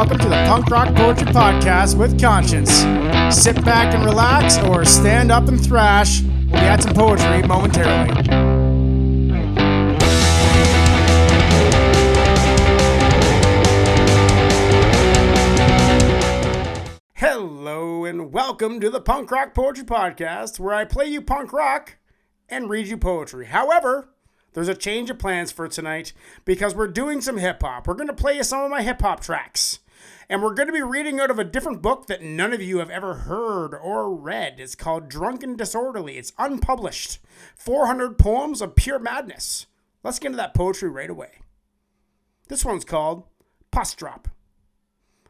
welcome to the Punk Rock Poetry Podcast with Conshinz. Sit back and relax, or stand up and thrash. We'll some poetry momentarily. Hello, and welcome to the Punk Rock Poetry Podcast, where I play you punk rock and read you poetry. However, there's a change of plans for tonight because we're doing some hip hop. We're going to play you some of my hip hop tracks. And we're going to be reading out of a different book that none of you have ever heard or read. It's called Drunk and Disorderly. It's unpublished. 400 poems of pure madness. Let's get into that poetry right away. This one's called Pus Drop.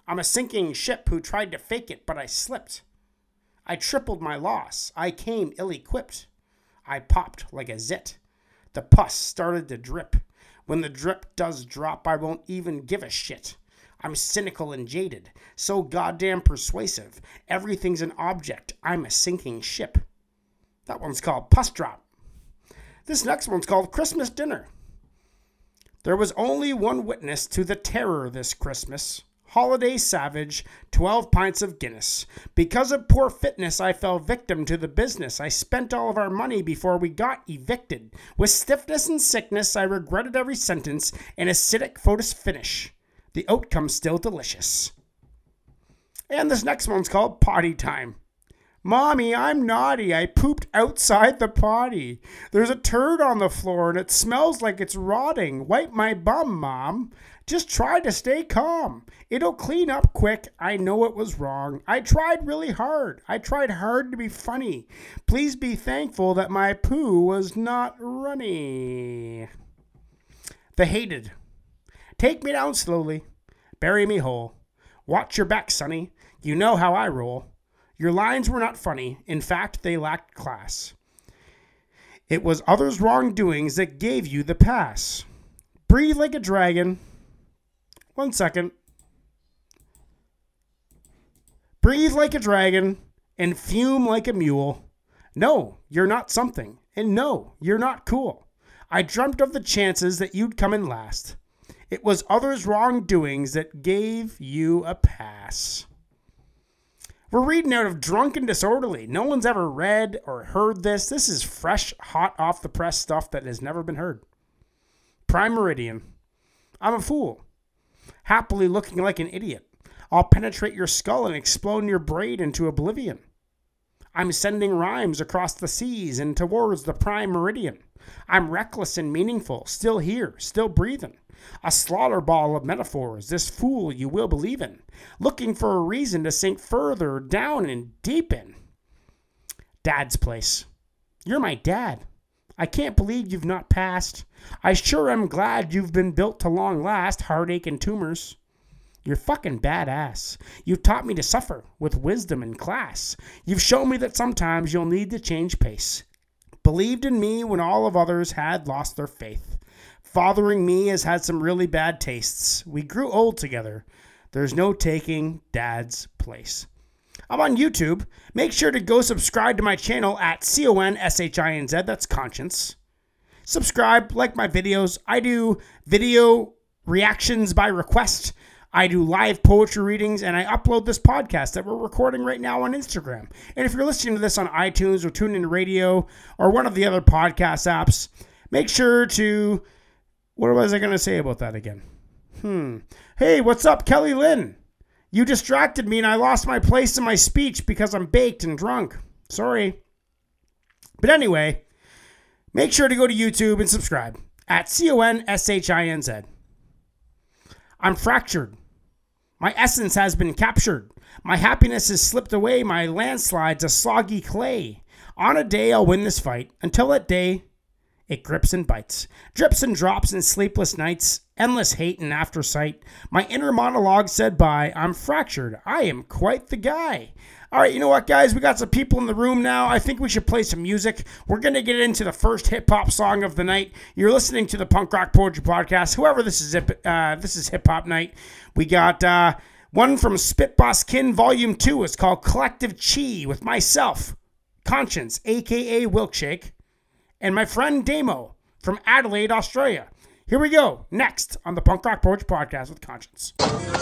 I'm a sinking ship who tried to fake it, but I slipped. I tripled my loss. I came ill equipped. I popped like a zit. The pus started to drip. When the drip does drop, I won't even give a shit. I'm cynical and jaded, so goddamn persuasive. Everything's an object. I'm a sinking ship. That one's called Pus Drop. This next one's called Christmas Dinner. There was only one witness to the terror this Christmas. Holiday Savage, 12 pints of Guinness. Because of poor fitness, I fell victim to the business. I spent all of our money before we got evicted. With stiffness and sickness, I regretted every sentence. An acidic photos finish. The outcome still delicious. And this next one's called Potty Time. Mommy, I'm naughty. I pooped outside the potty. There's a turd on the floor and it smells like it's rotting. Wipe my bum, Mom. Just try to stay calm. It'll clean up quick. I know it was wrong. I tried really hard. I tried hard to be funny. Please be thankful that my poo was not runny. The hated. Take me down slowly. Bury me whole. Watch your back, sonny. You know how I roll. Your lines were not funny. In fact, they lacked class. It was others' wrongdoings that gave you the pass. Breathe like a dragon. One second. Breathe like a dragon and fume like a mule. No, you're not something. And no, you're not cool. I dreamt of the chances that you'd come in last. It was others' wrongdoings that gave you a pass. We're reading out of Drunk and Disorderly. No one's ever read or heard this. This is fresh, hot off the press stuff that has never been heard. Prime Meridian. I'm a fool happily looking like an idiot. I'll penetrate your skull and explode your brain into oblivion. I'm sending rhymes across the seas and towards the prime meridian. I'm reckless and meaningful, still here, still breathing. A slaughter ball of metaphors, this fool you will believe in, looking for a reason to sink further down and deepen. Dad's place. You're my dad. I can't believe you've not passed. I sure am glad you've been built to long last, heartache and tumors. You're fucking badass. You've taught me to suffer with wisdom and class. You've shown me that sometimes you'll need to change pace. Believed in me when all of others had lost their faith. Fathering me has had some really bad tastes. We grew old together. There's no taking dad's place. I'm on YouTube. Make sure to go subscribe to my channel at C O N S H I N Z. That's Conshinz. Subscribe, like my videos. I do video reactions by request. I do live poetry readings and I upload this podcast that we're recording right now on Instagram. And if you're listening to this on iTunes or TuneIn Radio or one of the other podcast apps, make sure to. What was I going to say about that again? Hmm. Hey, what's up, Kelly Lynn? You distracted me and I lost my place in my speech because I'm baked and drunk. Sorry. But anyway, make sure to go to YouTube and subscribe at C O N S H I N Z. I'm fractured. My essence has been captured. My happiness has slipped away. My landslide's a soggy clay. On a day, I'll win this fight. Until that day, it grips and bites, drips and drops in sleepless nights, endless hate and after sight. My inner monologue said bye. I'm fractured. I am quite the guy. All right, you know what, guys? We got some people in the room now. I think we should play some music. We're going to get into the first hip hop song of the night. You're listening to the Punk Rock Poetry Podcast. Whoever this is, uh, this is hip hop night. We got uh, one from Spit Boss Kin Volume 2. It's called Collective Chi with myself, Conshinz, aka Wilkshake and my friend Damo from Adelaide, Australia. Here we go. Next on the Punk Rock Porch podcast with Conshinz.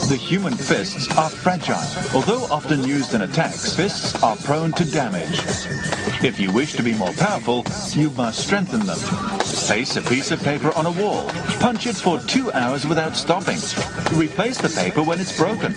The human fists are fragile. Although often used in attacks, fists are prone to damage. If you wish to be more powerful, you must strengthen them. Place a piece of paper on a wall. Punch it for two hours without stopping. Replace the paper when it's broken.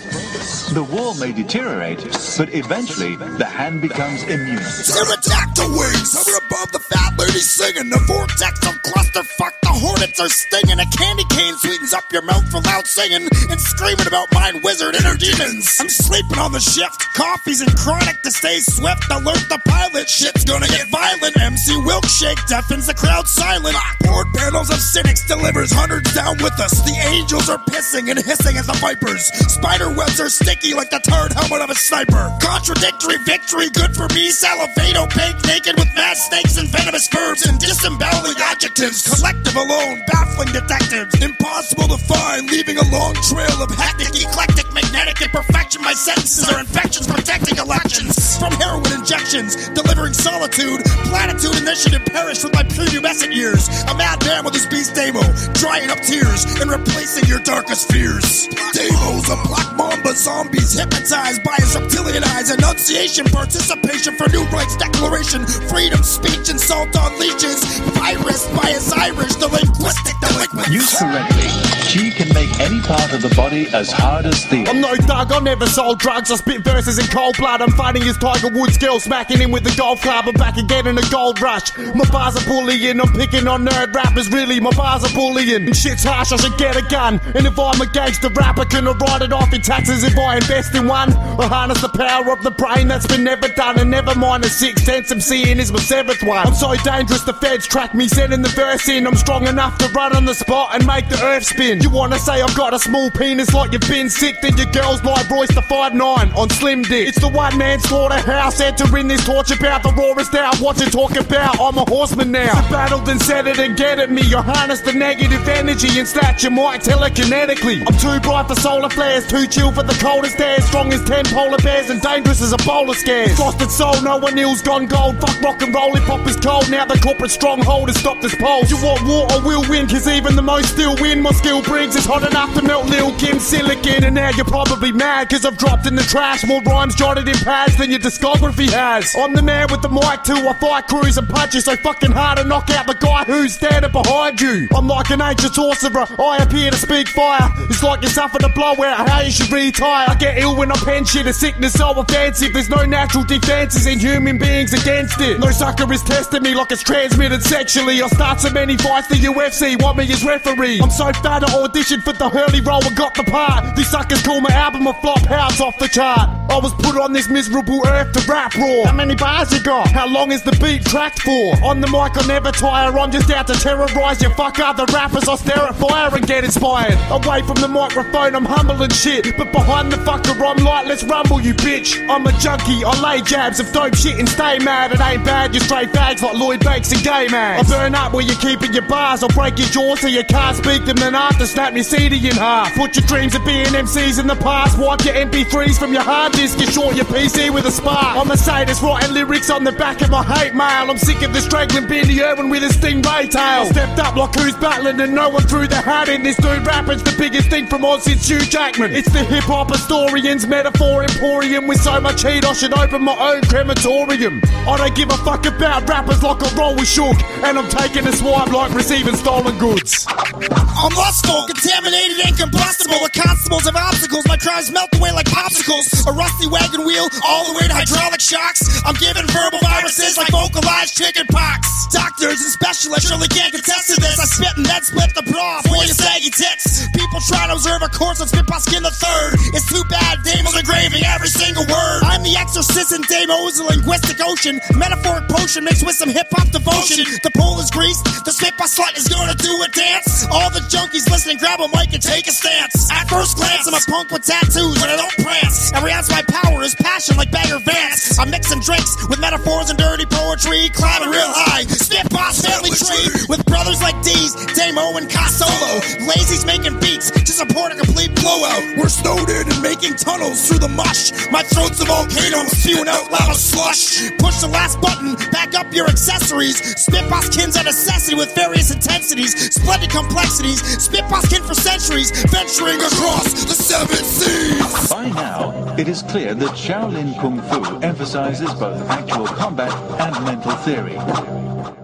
The wall may deteriorate, but eventually the hand becomes immune. Pterodactyl wings hover above the fat lady singing. The vortex of clusterfuck, the hornets are stinging. A candy cane sweetens up your mouth for loud singing and screaming about mind wizard inner demons. I'm sleeping on the shift. Coffee's in chronic to stay swift. Alert the pilot. Shit's gonna get violent. MC Wilkshake deafens the crowd silent. Board panels of cynics delivers hundreds down with us. The angels are pissing and hissing at the vipers. Spider webs are sticky like the turd helmet of a sniper. Contradictory victory, good for me. Salivate opaque, naked with mad snakes and venomous verbs and disemboweling adjectives. Collective alone, baffling detectives. Impossible to find, leaving a long trail of hectic, eclectic, magnetic imperfection. My sentences are infections protecting elections from heroin injections, delivering solitude. Platitude initiative perished with my prepubescent years. A madman with his beast demo, drying up tears and replacing your darkest fears. Demos of black mamba zombies hypnotized by his reptilian eyes. Enunciation, participation for new rights declaration, freedom, speech, and salt on leeches. Virus by his Irish, the linguistic delinquent. Used correctly, Chi can make any part of the body as hard as steel. I'm no thug, I never sold drugs. I spit verses in cold blood. I'm fighting his Tiger Woods girl, smacking him with the golf club. I'm back again in a gold rush. My bars are bullying, I'm picking on nerd rappers. Really, my bars are bullying. And shit's harsh, I should get a gun. And if I'm a gangster rapper, can I write it off in taxes if I invest in one? I harness the power of the brain that's been never done. And never mind the sixth sense I'm seeing is my seventh one. I'm so dangerous, the feds track me, sending the verse in. I'm strong enough to run on the spot and make the earth spin. You wanna say I've got a small penis like you've been sick? Then your girl's like Royce da 5'9 on Slim Dick. It's the one man slaughterhouse, entering this torture bout. The rawest out, what you talk about? I'm a horseman now. So battle then set it and get at me. You harness the negative energy and snatch your mic telekinetically. I'm too bright for solar flares, too chill for the coldest air. Strong as 10 polar bears and dangerous as a bowler scares. Lost its soul, no one kneels gone gold. Fuck rock and roll, hip hop is cold. Now the corporate stronghold has stop this pole. You want war or will win, cause even the most still win. My skill brings is hot enough to melt Lil Kim silicon. And now you're probably mad, cause I've dropped in the trash more rhymes jotted in pads than your discography has. I'm the man with the mic too. I fight crews and punch you so fucking hard to knock out the guy who's standing behind you. I'm like an ancient sorcerer. I appear to speak fire. It's like you suffered a blowout. How you should retire. I get ill when I pen shit. A sickness so offensive. There's no natural defenses in human beings against it. No sucker is testing me like it's transmitted sexually. I start so many fights. The UFC want me as referee. I'm so fat I auditioned for the Hurley role and got the part. These suckers call my album a flop house off the chart. I was put on this miserable earth to rap raw. How many bars you got? How long is the beat tracked for? On the mic I never tire. I'm just out to terrorize you. Fuck other rappers. I stare at fire and get inspired. Away from the microphone I'm humble and shit. But behind the fucker I'm like let's rumble you bitch. I'm a junkie. I lay jabs of dope shit and stay mad. It ain't bad. You straight fags like Lloyd Banks and gay man. I burn up where you're keeping your bars. I'll break your jaw so you can't speak them. Then after snap your CD in half. Put your dreams of being MCs in the past. Wipe your MP3s from your hard disk. You short your PC with a spark. I'm a sadist writing lyrics on the back of my hate mail. I'm sick of the strangling Benny Irwin with a stingray tail. I Stepped up like who's battling and no one threw the hat in. This dude rapping's the biggest thing from Oz since Hugh Jackman. It's the hip hop historians, metaphor emporium with so much heat I should open my own crematorium. I don't give a fuck about rappers like I roll with shook, and I'm taking a swipe like receiving stolen goods. I'm lustful, contaminated, and combustible. The constables have obstacles. My crimes melt away like popsicles. A rusty wagon wheel, all the way to hydraulic shocks. I'm giving verbal viruses like vocalized chicken pox. Doctors and specialists surely can't contest to this. I spit and then split the bra for your saggy tits. People try to observe a course of spit by skin the third. It's too bad, Damo's engraving every single word. I'm the exorcist and Damo's a linguistic ocean. Metaphoric potion mixed with some hip hop devotion. The pole is greased, the spit by slut is gonna do a dance. All the junkies listening, grab a mic and take a stance. At first glance, I'm a punk with tattoos and I don't prance. Every ounce of my power is passion like Bagger Vance. I'm mixing drinks with metaphors and dirty poetry, climbing real high. Spit boss family tree with brothers like D's, Damo and Casolo. Lazy's making beats to support a complete blowout. We're snowed in and making tunnels through the mush. My throat's a volcano spewing out lava slush. Push the last button, back up your accessories. Spit boss kins a necessity with various intensities, splendid complexities. Spit boss kin for centuries, venturing across the seven seas. By now, it is clear that Shaolin Kung Fu emphasizes both actual combat and mental theory.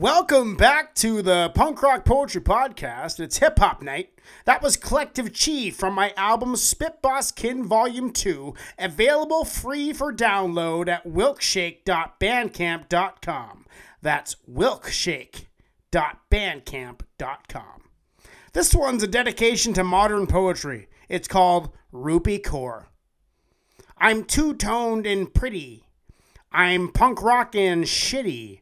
Welcome back to the Punk Rock Poetry Podcast. It's hip hop night. That was Collective Chi from my album Spit Boss Kin Volume 2, available free for download at wilkshake.bandcamp.com. That's wilkshake.bandcamp.com. This one's a dedication to modern poetry. It's called Rupi Kaur. I'm two toned and pretty. I'm punk rock and shitty.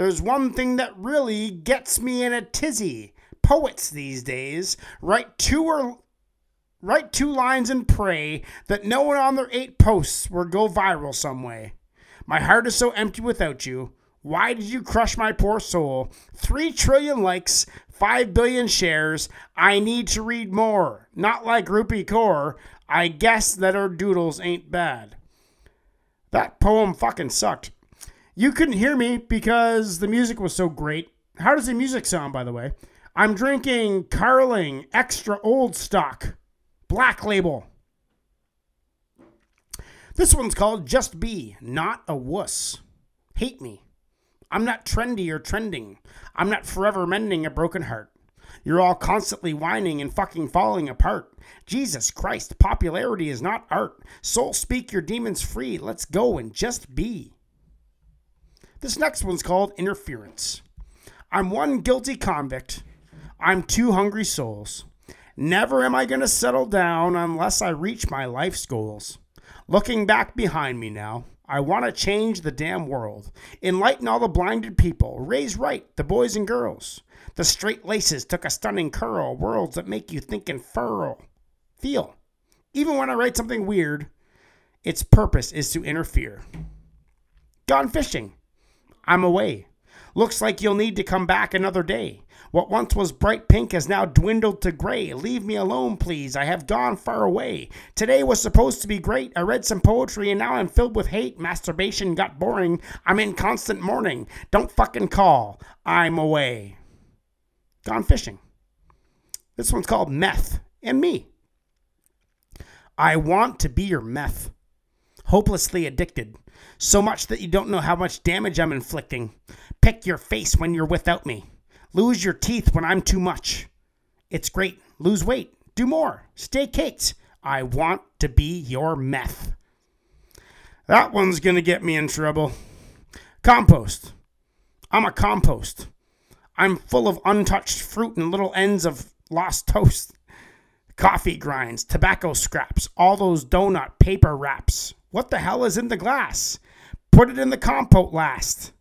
There's one thing that really gets me in a tizzy. Poets these days write two or write two lines and pray that no one on their eight posts will go viral some way. My heart is so empty without you. Why did you crush my poor soul? Three trillion likes, five billion shares. I need to read more. Not like Rupi Kaur. I guess that our doodles ain't bad. That poem fucking sucked. You couldn't hear me because the music was so great. How does the music sound, by the way? I'm drinking Carling Extra Old Stock, Black Label. This one's called Just Be, Not a Wuss. Hate me. I'm not trendy or trending. I'm not forever mending a broken heart. You're all constantly whining and fucking falling apart. Jesus Christ, popularity is not art. Soul speak your demons free. Let's go and just be. This next one's called Interference. I'm one guilty convict. I'm two hungry souls. Never am I going to settle down unless I reach my life's goals. Looking back behind me now, I want to change the damn world. Enlighten all the blinded people. Raise right the boys and girls. The straight laces took a stunning curl. Worlds that make you think and furl. Feel. Even when I write something weird, its purpose is to interfere. Gone fishing. I'm away. Looks like you'll need to come back another day. What once was bright pink has now dwindled to gray. Leave me alone, please. I have gone far away. Today was supposed to be great. I read some poetry and now I'm filled with hate. Masturbation got boring. I'm in constant mourning. Don't fucking call. I'm away. Gone fishing. This one's called Meth and Me. I want to be your meth. Hopelessly addicted. So much that you don't know how much damage I'm inflicting. Pick your face when you're without me. Lose your teeth when I'm too much. It's great. Lose weight. Do more. Stay caked. I want to be your meth. That one's going to get me in trouble. Compost. I'm a compost. I'm full of untouched fruit and little ends of lost toast. Coffee grinds, tobacco scraps, all those donut paper wraps. What the hell is in the glass? Put it in the compote last.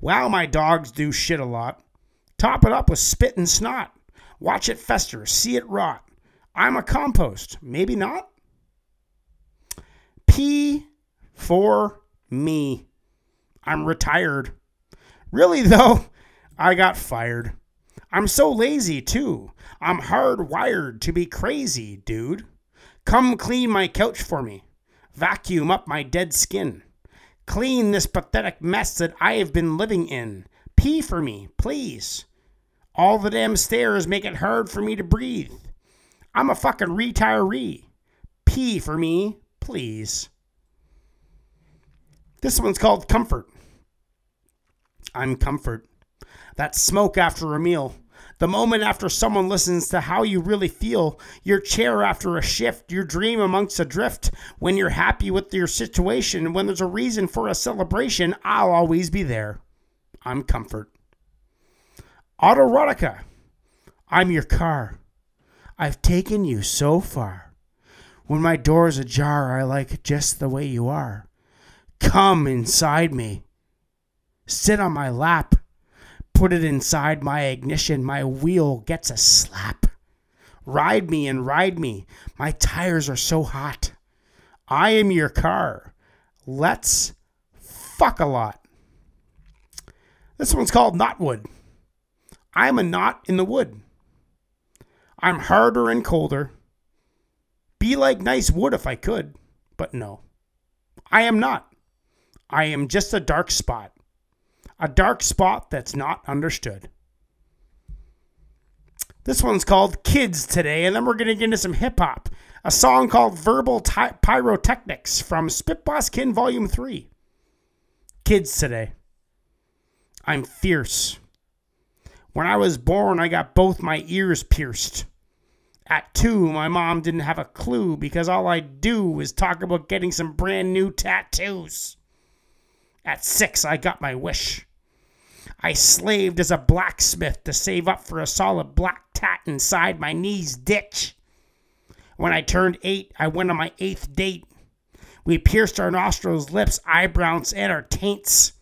Wow, my dogs do shit a lot. Top it up with spit and snot. Watch it fester, see it rot. I'm a compost. Maybe not? P for me. I'm retired. Really, though, I got fired. I'm so lazy, too. I'm hardwired to be crazy, dude. Come clean my couch for me. Vacuum up my dead skin. Clean this pathetic mess that I have been living in. Pee for me, please. All the damn stairs make it hard for me to breathe. I'm a fucking retiree. Pee for me, please. This one's called Comfort. I'm comfort. That smoke after a meal. The moment after someone listens to how you really feel, your chair after a shift, your dream amongst a drift, when you're happy with your situation, when there's a reason for a celebration, I'll always be there. I'm comfort. Autoerotica. I'm your car. I've taken you so far. When my door's ajar, I like just the way you are. Come inside me. Sit on my lap. Put it inside my ignition. My wheel gets a slap. Ride me and ride me. My tires are so hot. I am your car. Let's fuck a lot. This one's called Knotwood. I'm a knot in the wood. I'm harder and colder. Be like nice wood if I could, but no. I am not. I am just a dark spot. A dark spot that's not understood. This one's called Kids today, and then we're going to get into some hip hop. A song called Verbal Ty- Pyrotechnics from Spitboss Kin Volume 3. Kids today. I'm fierce. When I was born, I got both my ears pierced. At two, my mom didn't have a clue because all I'd do was talk about getting some brand new tattoos. At six, I got my wish. I slaved as a blacksmith to save up for a solid black tat inside my knee's ditch. When I turned eight, I went on my eighth date. We pierced our nostrils, lips, eyebrows, and our taints.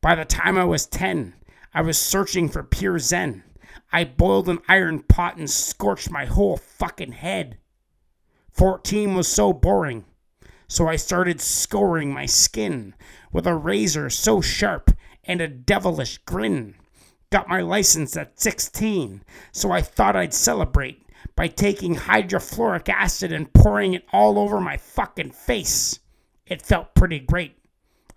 By the time I was 10, I was searching for pure zen. I boiled an iron pot and scorched my whole fucking head. 14 was so boring, so I started scoring my skin with a razor so sharp and a devilish grin. Got my license at 16, so I thought I'd celebrate by taking hydrofluoric acid and pouring it all over my fucking face. It felt pretty great.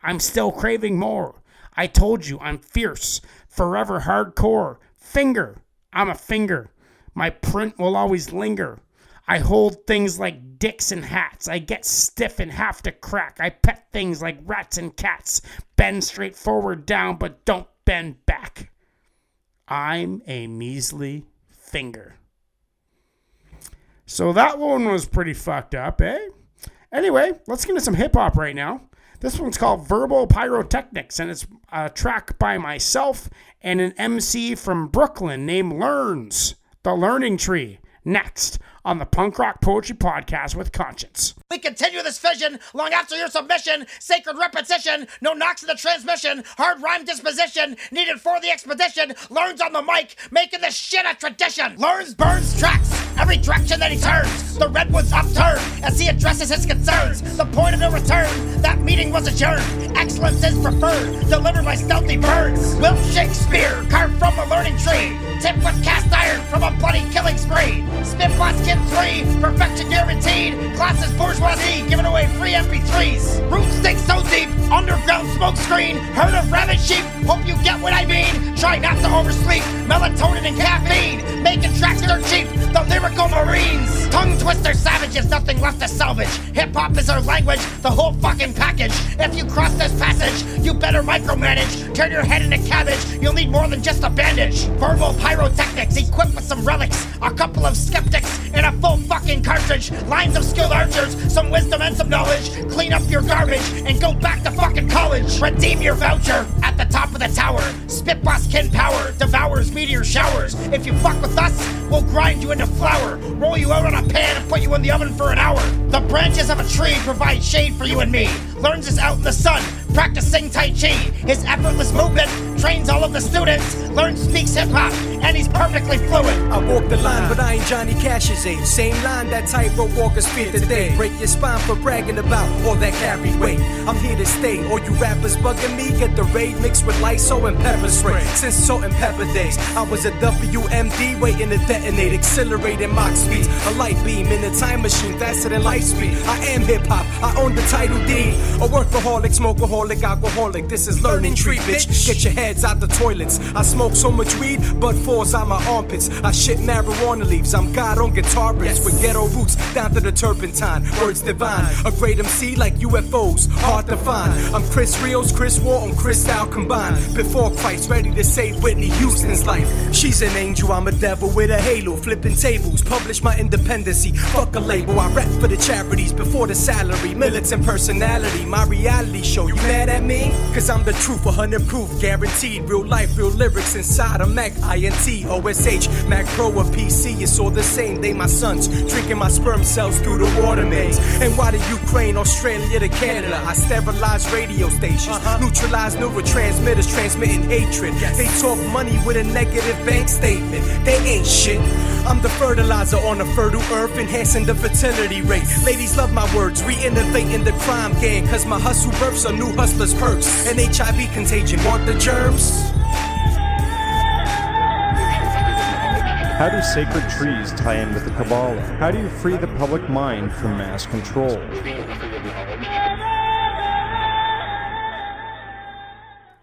I'm still craving more. I told you I'm fierce, forever hardcore. Finger, I'm a finger. My print will always linger. I hold things like dicks and hats. I get stiff and have to crack. I pet things like rats and cats. Bend straight forward down, but don't bend back. I'm a measly finger. So that one was pretty fucked up, eh? Anyway, let's get into some hip hop right now. This one's called Verbal Pyrotechnics, and it's a track by myself and an MC from Brooklyn named Learns, The Learning Tree. Next on the Punk Rock Poetry Podcast with Conshinz. We continue this vision long after your submission. Sacred repetition, no knocks in the transmission. Hard rhyme disposition, needed for the expedition. Learns on the mic, making this shit a tradition. Learns, burns, tracks, every direction that he turns. The redwoods upturned as he addresses his concerns. The point of no return, that meeting was adjourned. Excellence is preferred, delivered by stealthy birds. Will Shakespeare, carved from a learning tree. Tipped with cast iron from a bloody killing spree. Spitboss Kid 3, perfection guaranteed. Classes bourgeoisie, giving away free MP3s. Roots stick so deep, underground smoke screen. Heard of rabbit sheep? Hope you get what I mean. Try not to oversleep. Melatonin and caffeine, making tracks dirt cheap. The lyrical marines, tongue twister savages, nothing left to salvage. Hip hop is our language, the whole fucking package. If you cross this passage, you better micromanage. Turn your head into cabbage, you'll need more than just a bandage. Verbal pyrotechnics, equipped with some relics, a couple of skeptics, and a full fucking cartridge. Lines of skilled archers, some wisdom and some knowledge. Clean up your garbage and go back to fucking college. Redeem your voucher at the top of the tower. Spitboss kin power devours meteor showers. If you fuck with us, we'll grind you into flour, roll you out on a pan, and put you in the oven for an hour. The branches of a tree provide shade for you and me. Learns us out in the sun, practicing Tai Chi. His effortless movement trains all of the students. Learns speaks hip hop, and he's perfectly fluent. I walk the line, but I ain't Johnny Cash's age. Same line that tightrope walkers fear today. Break your spine for bragging about all that carry weight. I'm here to stay. All you rappers bugging me, get the raid mixed with Lysol and pepper spray. Since salt and pepper days, I was a WMD waiting to detonate, accelerating Mach speeds. A light beam in a time machine faster than light speed. I am hip hop, I own the title deed. A workaholic, smokeaholic, alcoholic. This is learning tree, bitch. Get your heads out the toilets. I smoke so much weed, but out my armpits. I shit marijuana leaves. I'm God on guitar riffs with ghetto roots down to the turpentine. Words divine. A great MC like UFOs, hard to find. I'm Chris Rios, Chris War, and Chris Style combined. Before Christ, ready to save Whitney Houston's life. She's an angel, I'm a devil with a halo. Flipping tables, publish my independency. Fuck a label, I rap for the charities before the salary. Militant personality, my reality show. You mad at me? Cause I'm the truth, 100 proof, guaranteed. Real life, real lyrics inside a Mac, INT, OSH, Mac Pro or PC. It's all the same, they my sons. Drinking my sperm cells through the water maze. And why the Ukraine, Australia to Canada? I sterilize radio stations, uh-huh. neutralize neurotransmitters, transmitting hatred. They talk money with a negative bank statement. They ain't shit. I'm the fertilizer on a fertile earth, enhancing the fertility rate. Ladies love my words, re-innovating the crime game. Cause my hustle burps are new hustlers' perks. And HIV contagion, want the germs? How do sacred trees tie in with the Kabbalah? How do you free the public mind from mass control?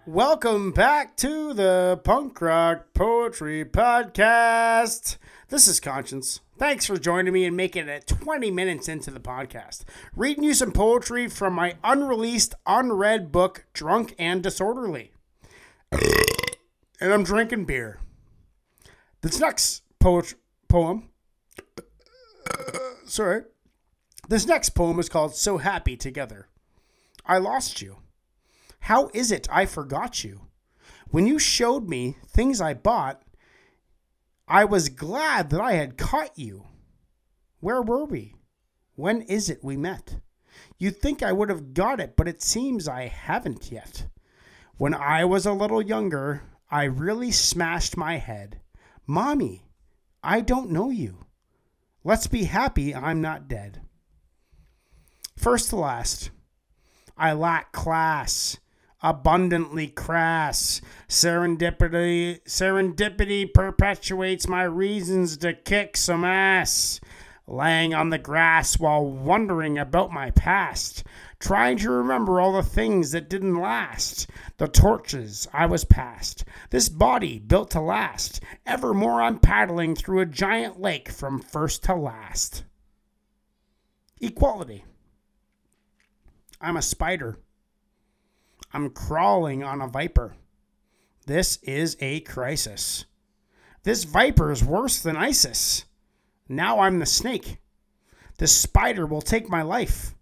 Welcome back to the Punk Rock Poetry Podcast. This is Conshinz. Thanks for joining me and making it 20 minutes into the podcast. Reading you some poetry from my unreleased, unread book, Drunk and Disorderly. and I'm drinking beer. This next poet- poem, uh, sorry, this next poem is called So Happy Together. I lost you. How is it I forgot you? When you showed me things I bought, I was glad that I had caught you. Where were we? When is it we met? You'd think I would have got it, but it seems I haven't yet. When I was a little younger, I really smashed my head. Mommy, I don't know you. Let's be happy I'm not dead. First to last, I lack class, abundantly crass. Serendipity, serendipity perpetuates my reasons to kick some ass. Laying on the grass while wondering about my past, trying to remember all the things that didn't last, the torches I was past, this body built to last. Evermore I'm paddling through a giant lake from first to last. Equality. I'm a spider. I'm crawling on a viper. This is a crisis. This viper is worse than ISIS. Now I'm the snake. The spider will take my life.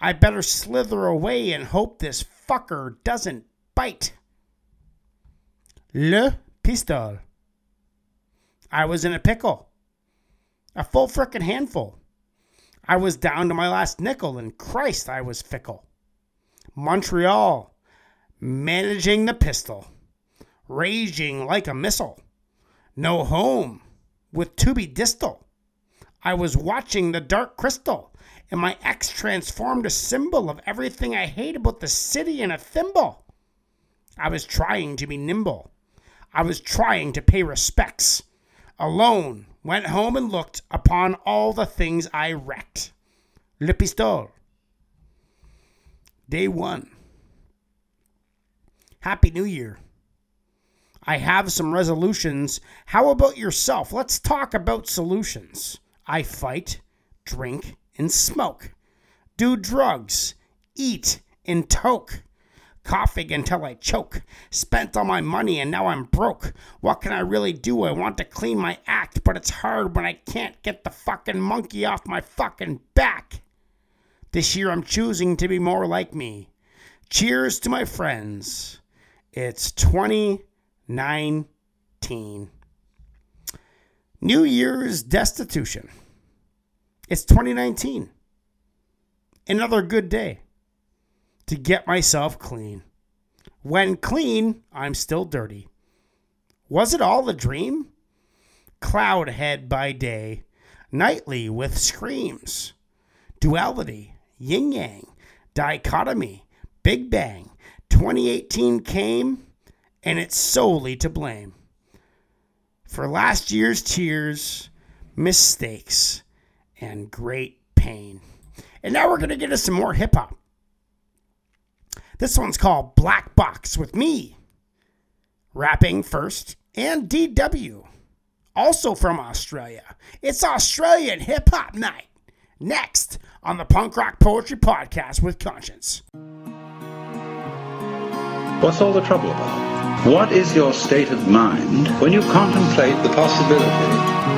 I better slither away and hope this fucker doesn't bite. Le pistol. I was in a pickle. A full frickin' handful. I was down to my last nickel, and Christ, I was fickle. Montreal, managing the pistol, raging like a missile. No home with to be distal. I was watching the dark crystal, and my ex transformed a symbol of everything I hate about the city in a thimble. I was trying to be nimble. I was trying to pay respects. Alone, went home and looked upon all the things I wrecked. Le pistol. Day one. Happy New Year. I have some resolutions. How about yourself? Let's talk about solutions. I fight, drink, and smoke. Do drugs, eat, and toke. Coughing until I choke. Spent all my money and now I'm broke. What can I really do? I want to clean my act, but it's hard when I can't get the fucking monkey off my fucking back. This year I'm choosing to be more like me. Cheers to my friends. It's 2019. New Year's destitution. It's 2019. Another good day to get myself clean. When clean, I'm still dirty. Was it all a dream? Cloud head by day, nightly with screams. Duality, yin yang, dichotomy, big bang. 2018 came, and it's solely to blame for last year's tears, mistakes, and great pain. And now we're going to get us some more hip hop. This one's called Black Box with me, rapping first, and DW, also from Australia. It's Australian Hip Hop Night. Next on the Punk Rock Poetry Podcast with Conshinz. What's all the trouble about? What is your state of mind when you contemplate the possibility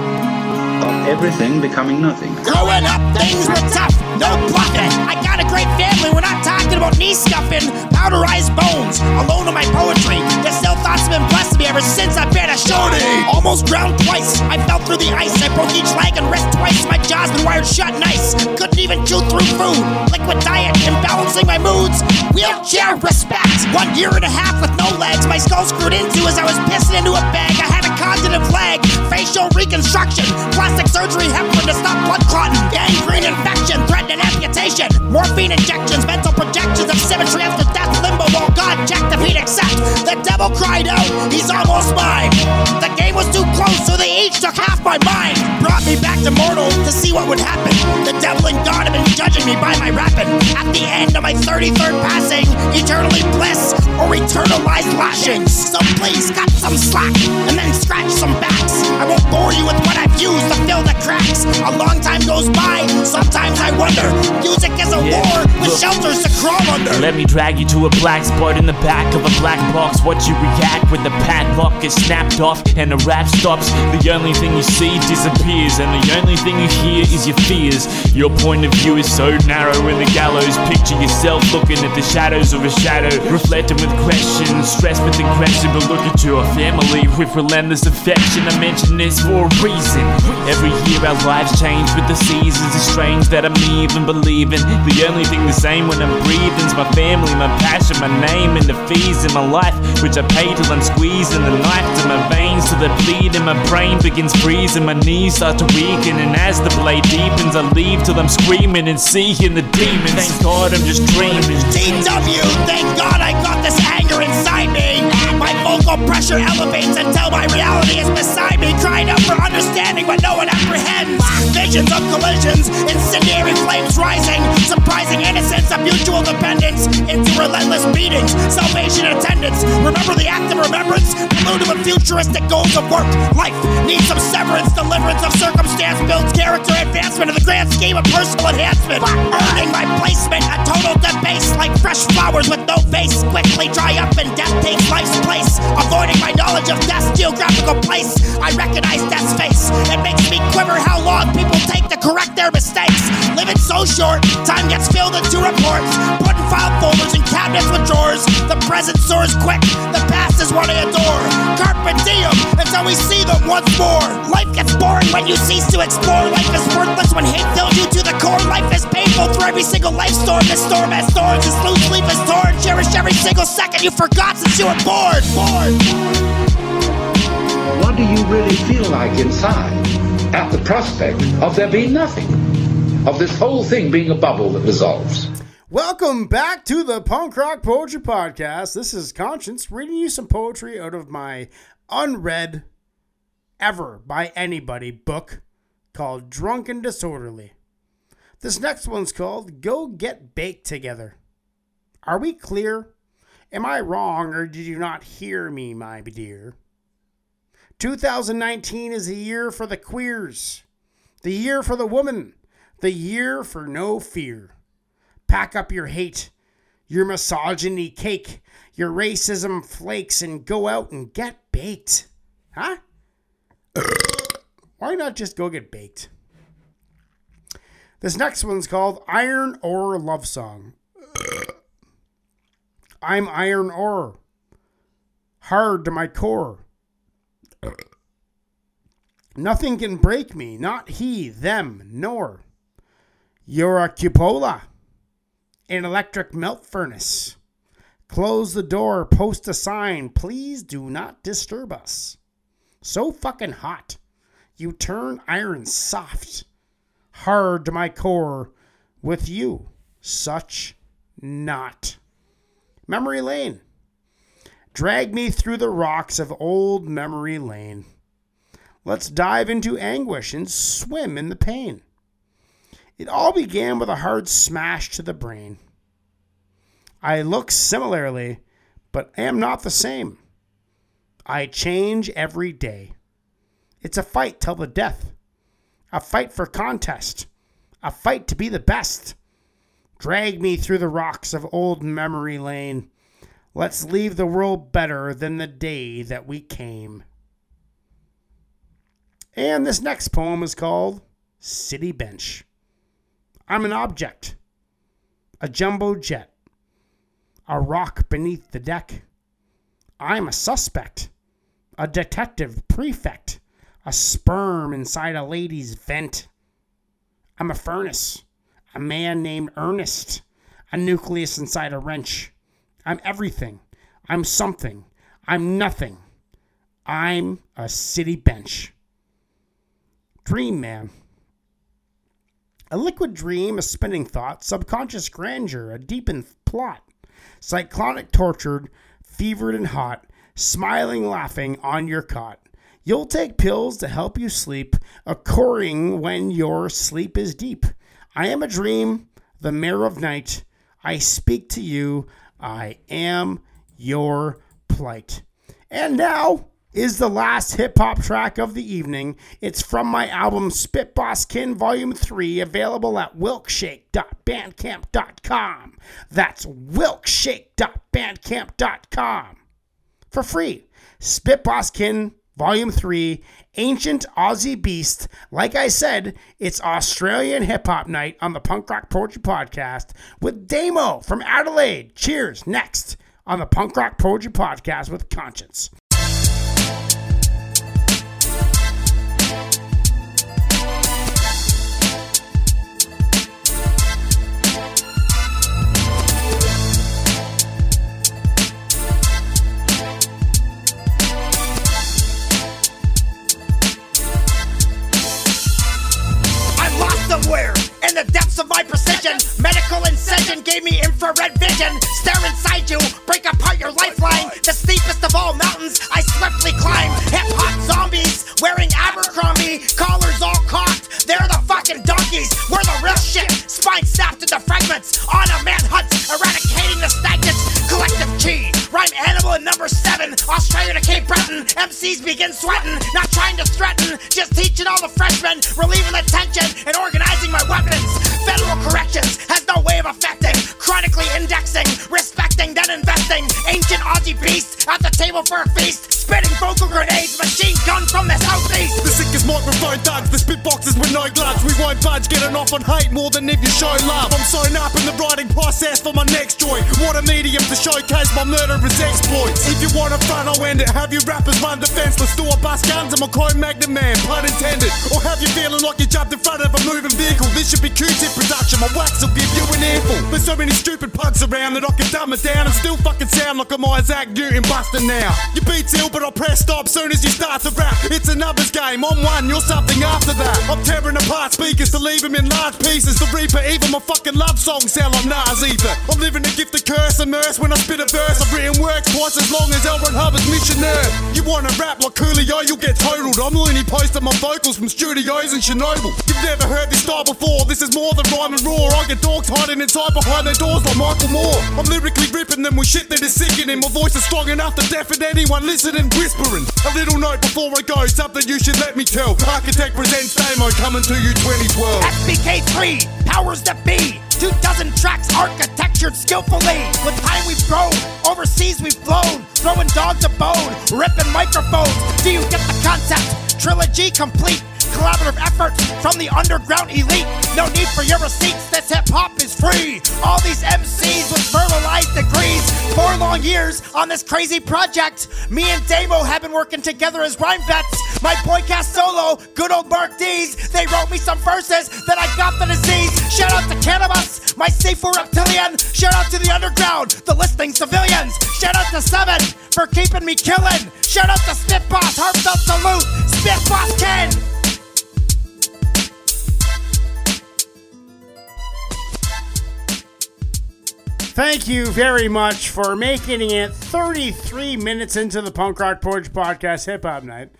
of everything becoming nothing? Growing up, things were tough, no bluffing. I got a great family, we're not talking about knee scuffing. Powderized bones, alone in my poetry. Their still thoughts have been blessed me ever since I've been a shorty. Almost drowned twice, I fell through the ice. I broke each leg and wrist twice. My jaw's been wired shut nice. Couldn't even chew through food. Liquid diet, imbalancing my moods. Wheelchair respect. One year and a half with no legs. My skull screwed into as I was pissing into a bag. I had a cognitive lag, facial reconstruction, plastic surgery, heparin to stop blood clotting, gangrene infection, threatening amputation, morphine injections, mental projections of symmetry after death, God checked if he'd accept. The devil cried out, he's almost mine. The game was too close, so they each took half my mind. Brought me back to mortal to see what would happen. The devil and God have been judging me by my rapping. At the end of my 33rd passing, eternally bliss or eternalized lashings. So please cut some slack and then scratch some backs. I won't bore you with what I've used to fill the cracks. A long time goes by, sometimes I wonder. Music is a Yeah, war with look. shelters to crawl under. Let me drag you to a black spot in the back of a black box. what you react when the padlock gets snapped off and the rap stops. The only thing you see disappears, and the only thing you hear is your fears. Your point of view is so narrow in the gallows. Picture yourself looking at the shadows of a shadow, reflecting with questions, stressed with aggression. But look at your family with relentless affection. I mention this for a reason. Every year our lives change with the seasons. It's strange that I'm even believing. The only thing the same when I'm breathing's my family, my passion, my name, and the fees in my life, which I pay till I'm squeezing the knife to my veins till they bleed and my brain begins freezing. My knees start to weaken, and as the blade deepens, I leave till I'm screaming and seeing the demons. Thank God I'm just dreaming. DW, thank God I got this anger inside me. My vocal pressure elevates until my reality is beside me, crying out for understanding but no one apprehends. Visions of collisions, incendiary flames rising, surprising innocence of mutual dependence into relentless beatings, salvation attendance. Remember the act of remembrance? Prelude of futuristic goals of work. Life needs some severance, deliverance of circumstance builds character advancement in the grand scheme of personal enhancement. Earning my placement, a total debase like fresh flowers with no base. Quickly dry up and death takes life's place. Avoiding my knowledge of death's geographical place. I recognize death's face. It makes me quiver how long people take correct their mistakes. Living so short, time gets filled into reports. Put in file folders and cabinets with drawers. The present soars quick, the past is what I adore. Carpe diem until we see them once more. Life gets boring when you cease to explore. Life is worthless when hate fills you to the core. Life is painful through every single life storm. This storm has thorns, this loose leaf is torn. Cherish every single second you forgot since you were born. Born. What do you really feel like inside at the prospect of there being nothing? Of this whole thing being a bubble that dissolves? Welcome back to the Punk Rock Poetry Podcast. This is Conshinz reading you some poetry out of my unread, ever by anybody book called Drunk and Disorderly. This next one's called Go Get Baked Together. Are we clear? Am I wrong or did you not hear me, my dear? 2019 is the year for the queers, the year for the woman, the year for no fear. Pack up your hate, your misogyny cake, your racism flakes, and go out and get baked. Huh? Why not just go get baked? This next one's called Iron Ore Love Song. I'm iron ore, hard to my core. Nothing can break me, not he, them, nor. You're a cupola, an electric melt furnace. Close the door, post a sign, please do not disturb us. So fucking hot, you turn iron soft, hard to my core, with you, such not. Memory Lane. Drag me through the rocks of old memory lane. Let's dive into anguish and swim in the pain. It all began with a hard smash to the brain. I look similarly, but am not the same. I change every day. It's a fight till the death, a fight for contest, a fight to be the best. Drag me through the rocks of old memory lane. Let's leave the world better than the day that we came. And this next poem is called City Bench. I'm an object, a jumbo jet, a rock beneath the deck. I'm a suspect, a detective prefect, a sperm inside a lady's vent. I'm a furnace, a man named Ernest, a nucleus inside a wrench. I'm everything. I'm something. I'm nothing. I'm a city bench. Dream man. A liquid dream, a spinning thought, subconscious grandeur, a deepened plot. Cyclonic tortured, fevered and hot, smiling, laughing on your cot. You'll take pills to help you sleep, occurring when your sleep is deep. I am a dream, the mirror of night. I speak to you. I am your plight. And now is the last hip hop track of the evening. It's from my album Spit Boss Kin Volume 3, available at wilkshake.bandcamp.com. That's wilkshake.bandcamp.com. For free. Spit Boss Kin Volume 3, Ancient Aussie Beast. Like I said, it's Australian hip hop night on the Punk Rock Poetry Podcast with Damo from Adelaide. Cheers. Next on the Punk Rock Poetry Podcast with Conshinz. Gave me infrared vision. Stare inside you, break apart your lifeline. The steepest of all mountains, I swiftly climb. Hip hop zombies wearing Abercrombie, collars all on hate more than if you show love. I'm sewn up in the writing process for my next joint. A medium to showcase my murderous exploits. If you want a front, I'll end it. Have you rappers run defenseless. Do a bust guns, I'm a coin magnet man, pun intended. Or have you feeling like you jumped in front of a moving vehicle? This should be Q-tip production. My wax will give you an earful. There's so many stupid punks around that I can dumb it down and still fucking sound like I'm Isaac Newton busting now. Your beat's ill, but I'll press stop soon as you start to rap. It's a numbers game. I'm one, you're something after that. I'm tearing apart speakers to leave them in large pieces. The Reaper, even my fucking love songs sound like Nas Ether. I'm living the gift of curse, immerse when I spit a verse. I've written works twice as long as L. Ron Hubbard's missionary. You wanna rap like Coolio, you'll get totaled. I'm loony posting my vocals from studios in Chernobyl. You've never heard this style before. This is more than rhyme and raw. I get dogs hiding inside behind their doors like Michael Moore. I'm lyrically ripping them with shit that is sickening. My voice is strong enough to deafen anyone listening, whispering. A little note before I go, something you should let me tell. Architect presents Damo coming to you 2012. SBK3, powers that be. Two dozen tracks architectured skillfully. With time we've grown, overseas we've flown. Throwing dogs a bone, ripping microphones. Do you get the concept? Trilogy complete. Collaborative effort from the underground elite. No need for your receipts, this hip hop is free. All these MCs with verbalized degrees. Four long years on this crazy project. Me and Damo have been working together as rhyme vets. My boy podcast solo, good old Mark D's. They wrote me some verses that I got the disease. Shout out to cannabis, my C4 reptilian. Shout out to the underground, the listening civilians. Shout out to Seven for keeping me killing. Shout out to Spit Boss, heartfelt salute. Spit Boss Ken. Thank you very much for making it 33 minutes into the Punk Rock Poetry Podcast Hip Hop Night.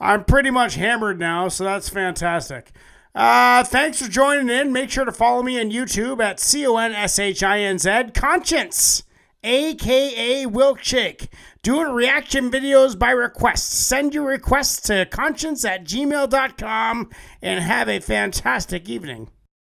I'm pretty much hammered now, so that's fantastic. Uh, thanks for joining in. Make sure to follow me on YouTube at C O N S H I N Z Conshinz, aka Wilkshake. Doing reaction videos by request. Send your requests to conshinz at gmail.com and have a fantastic evening.